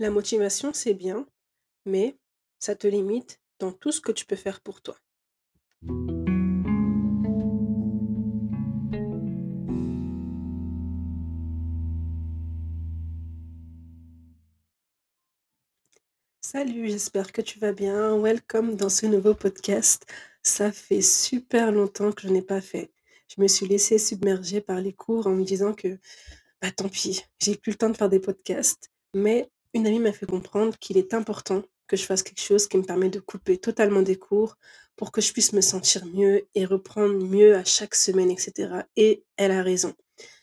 La motivation, c'est bien, mais ça te limite dans tout ce que tu peux faire pour toi. Salut, j'espère que tu vas bien. Welcome dans ce nouveau podcast. Ça fait super longtemps que je n'ai pas fait. Je me suis laissée submerger par les cours en me disant que bah tant pis, j'ai plus le temps de faire des podcasts. Mais une amie m'a fait comprendre qu'il est important que je fasse quelque chose qui me permet de couper totalement des cours pour que je puisse me sentir mieux et reprendre mieux à chaque semaine, etc. Et elle a raison.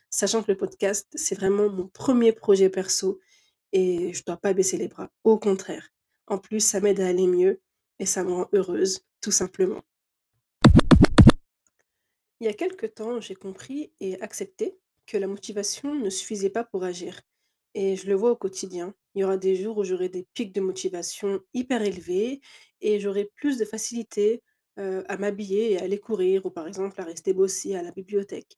Sachant que le podcast, c'est vraiment mon premier projet perso et je dois pas baisser les bras. Au contraire. En plus, ça m'aide à aller mieux et ça me rend heureuse, tout simplement. Il y a quelque temps, j'ai compris et accepté que la motivation ne suffisait pas pour agir. Et je le vois au quotidien. Il y aura des jours où j'aurai des pics de motivation hyper élevés et j'aurai plus de facilité à m'habiller et à aller courir ou par exemple à rester bosser à la bibliothèque.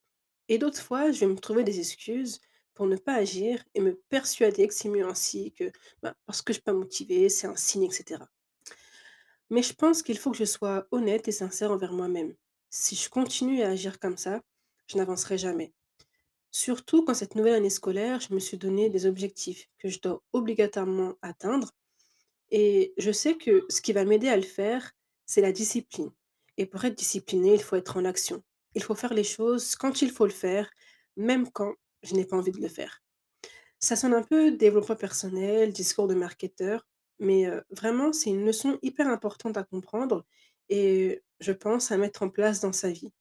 Et d'autres fois, je vais me trouver des excuses pour ne pas agir et me persuader que c'est mieux ainsi, que bah, parce que je ne suis pas motivée, c'est un signe, etc. Mais je pense qu'il faut que je sois honnête et sincère envers moi-même. Si je continue à agir comme ça, je n'avancerai jamais. Surtout quand cette nouvelle année scolaire, je me suis donné des objectifs que je dois obligatoirement atteindre. Et je sais que ce qui va m'aider à le faire, c'est la discipline. Et pour être discipliné, il faut être en action. Il faut faire les choses quand il faut le faire, même quand je n'ai pas envie de le faire. Ça sonne un peu développement personnel, discours de marketeur, mais vraiment, c'est une leçon hyper importante à comprendre et je pense à mettre en place dans sa vie.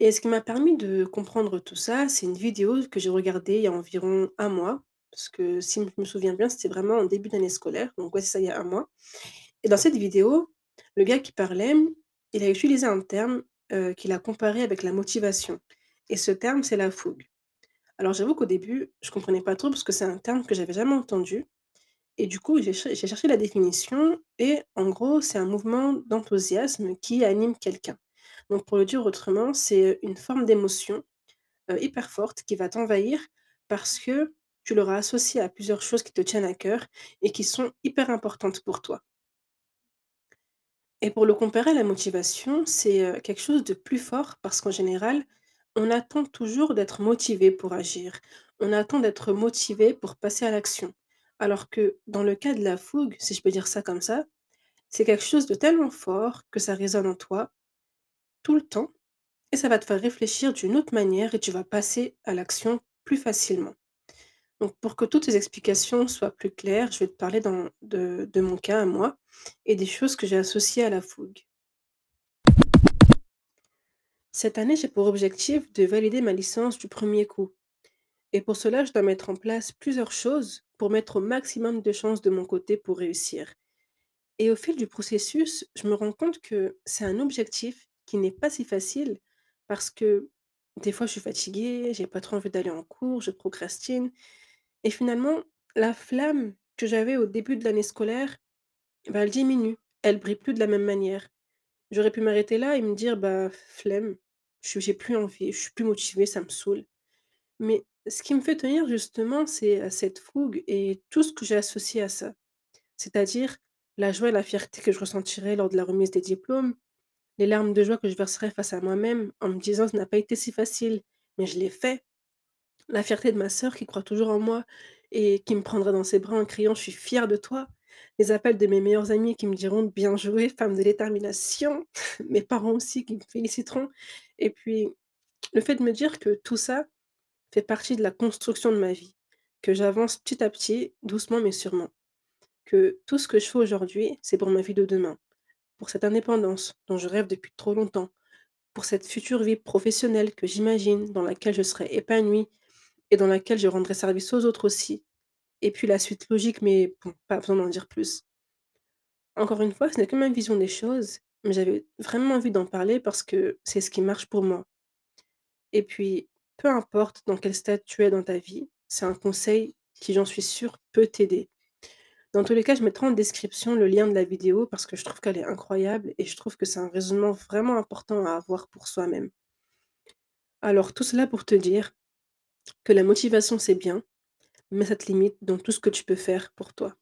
Et ce qui m'a permis de comprendre tout ça, c'est une vidéo que j'ai regardée il y a environ un mois, parce que si je me souviens bien, c'était vraiment en début d'année scolaire, donc ouais, c'est ça, il y a un mois. Et dans cette vidéo, le gars qui parlait, il a utilisé un terme, heu, qu'il a comparé avec la motivation et ce terme, c'est la fougue. Alors j'avoue qu'au début, je comprenais pas trop parce que c'est un terme que j'avais jamais entendu et du coup, j'ai cherché la définition et en gros, c'est un mouvement d'enthousiasme qui anime quelqu'un. Donc pour le dire autrement, c'est, une forme d'émotion, hyper forte qui va t'envahir parce que tu l'auras associée à plusieurs choses qui te tiennent à cœur et qui sont hyper importantes pour toi. Et pour le comparer à la motivation, c'est, quelque chose de plus fort parce qu'en général, on attend toujours d'être motivé pour agir. On attend d'être motivé pour passer à l'action. Alors que dans le cas de la fougue, si je peux dire ça comme ça, c'est quelque chose de tellement fort que ça résonne en toi tout le temps et ça va te faire réfléchir d'une autre manière et tu vas passer à l'action plus facilement. Donc pour que toutes ces explications soient plus claires, je vais te parler de de mon cas à moi et des choses que j'ai associées à la fougue. Cette année, j'ai pour objectif de valider ma licence du premier coup. Et pour cela, je dois mettre en place plusieurs choses pour mettre au maximum de chances de mon côté pour réussir. Et au fil du processus, je me rends compte que c'est un objectif qui n'est pas si facile parce que des fois, je suis fatiguée, j'ai pas trop envie d'aller en cours, je procrastine. Et finalement, la flamme que j'avais au début de l'année scolaire, bah, elle diminue. Elle brille plus de la même manière. J'aurais pu m'arrêter là et me dire: «Bah, flemme, je j'ai plus envie, je suis plus motivée, ça me saoule». Mais ce qui me fait tenir justement, c'est, cette fougue et tout ce que j'ai associé à ça. C'est-à-dire la joie et la fierté que je ressentirai lors de la remise des diplômes, les larmes de joie que je verserai face à moi-même en me disant: «Ça n'a pas été si facile, mais je l'ai fait». La fierté de ma sœur qui croit toujours en moi et qui me prendra dans ses bras en criant: «Je suis fière de toi». Les appels de mes meilleurs amis qui me diront: «Bien joué, femme de détermination». Mes parents aussi qui me féliciteront et puis le fait de me dire que tout ça fait partie de la construction de ma vie, que j'avance petit à petit, doucement mais sûrement, que tout ce que je fais aujourd'hui, c'est pour ma vie de demain, pour cette indépendance dont je rêve depuis trop longtemps, pour cette future vie professionnelle que j'imagine, dans laquelle je serai épanouie et dans laquelle je rendrai service aux autres aussi. Et puis la suite logique, mais bon, pas besoin d'en dire plus. Encore une fois, ce n'est que ma vision des choses, mais j'avais vraiment envie d'en parler parce que c'est ce qui marche pour moi. Et puis, peu importe dans quel stade tu es dans ta vie, c'est un conseil qui, j'en suis sûre, peut t'aider. Dans tous les cas, je mettrai en description le lien de la vidéo parce que je trouve qu'elle est incroyable et je trouve que c'est un raisonnement vraiment important à avoir pour soi-même. Alors, tout cela pour te dire que la motivation, c'est bien, Mets cette limite dans tout ce que tu peux faire pour toi.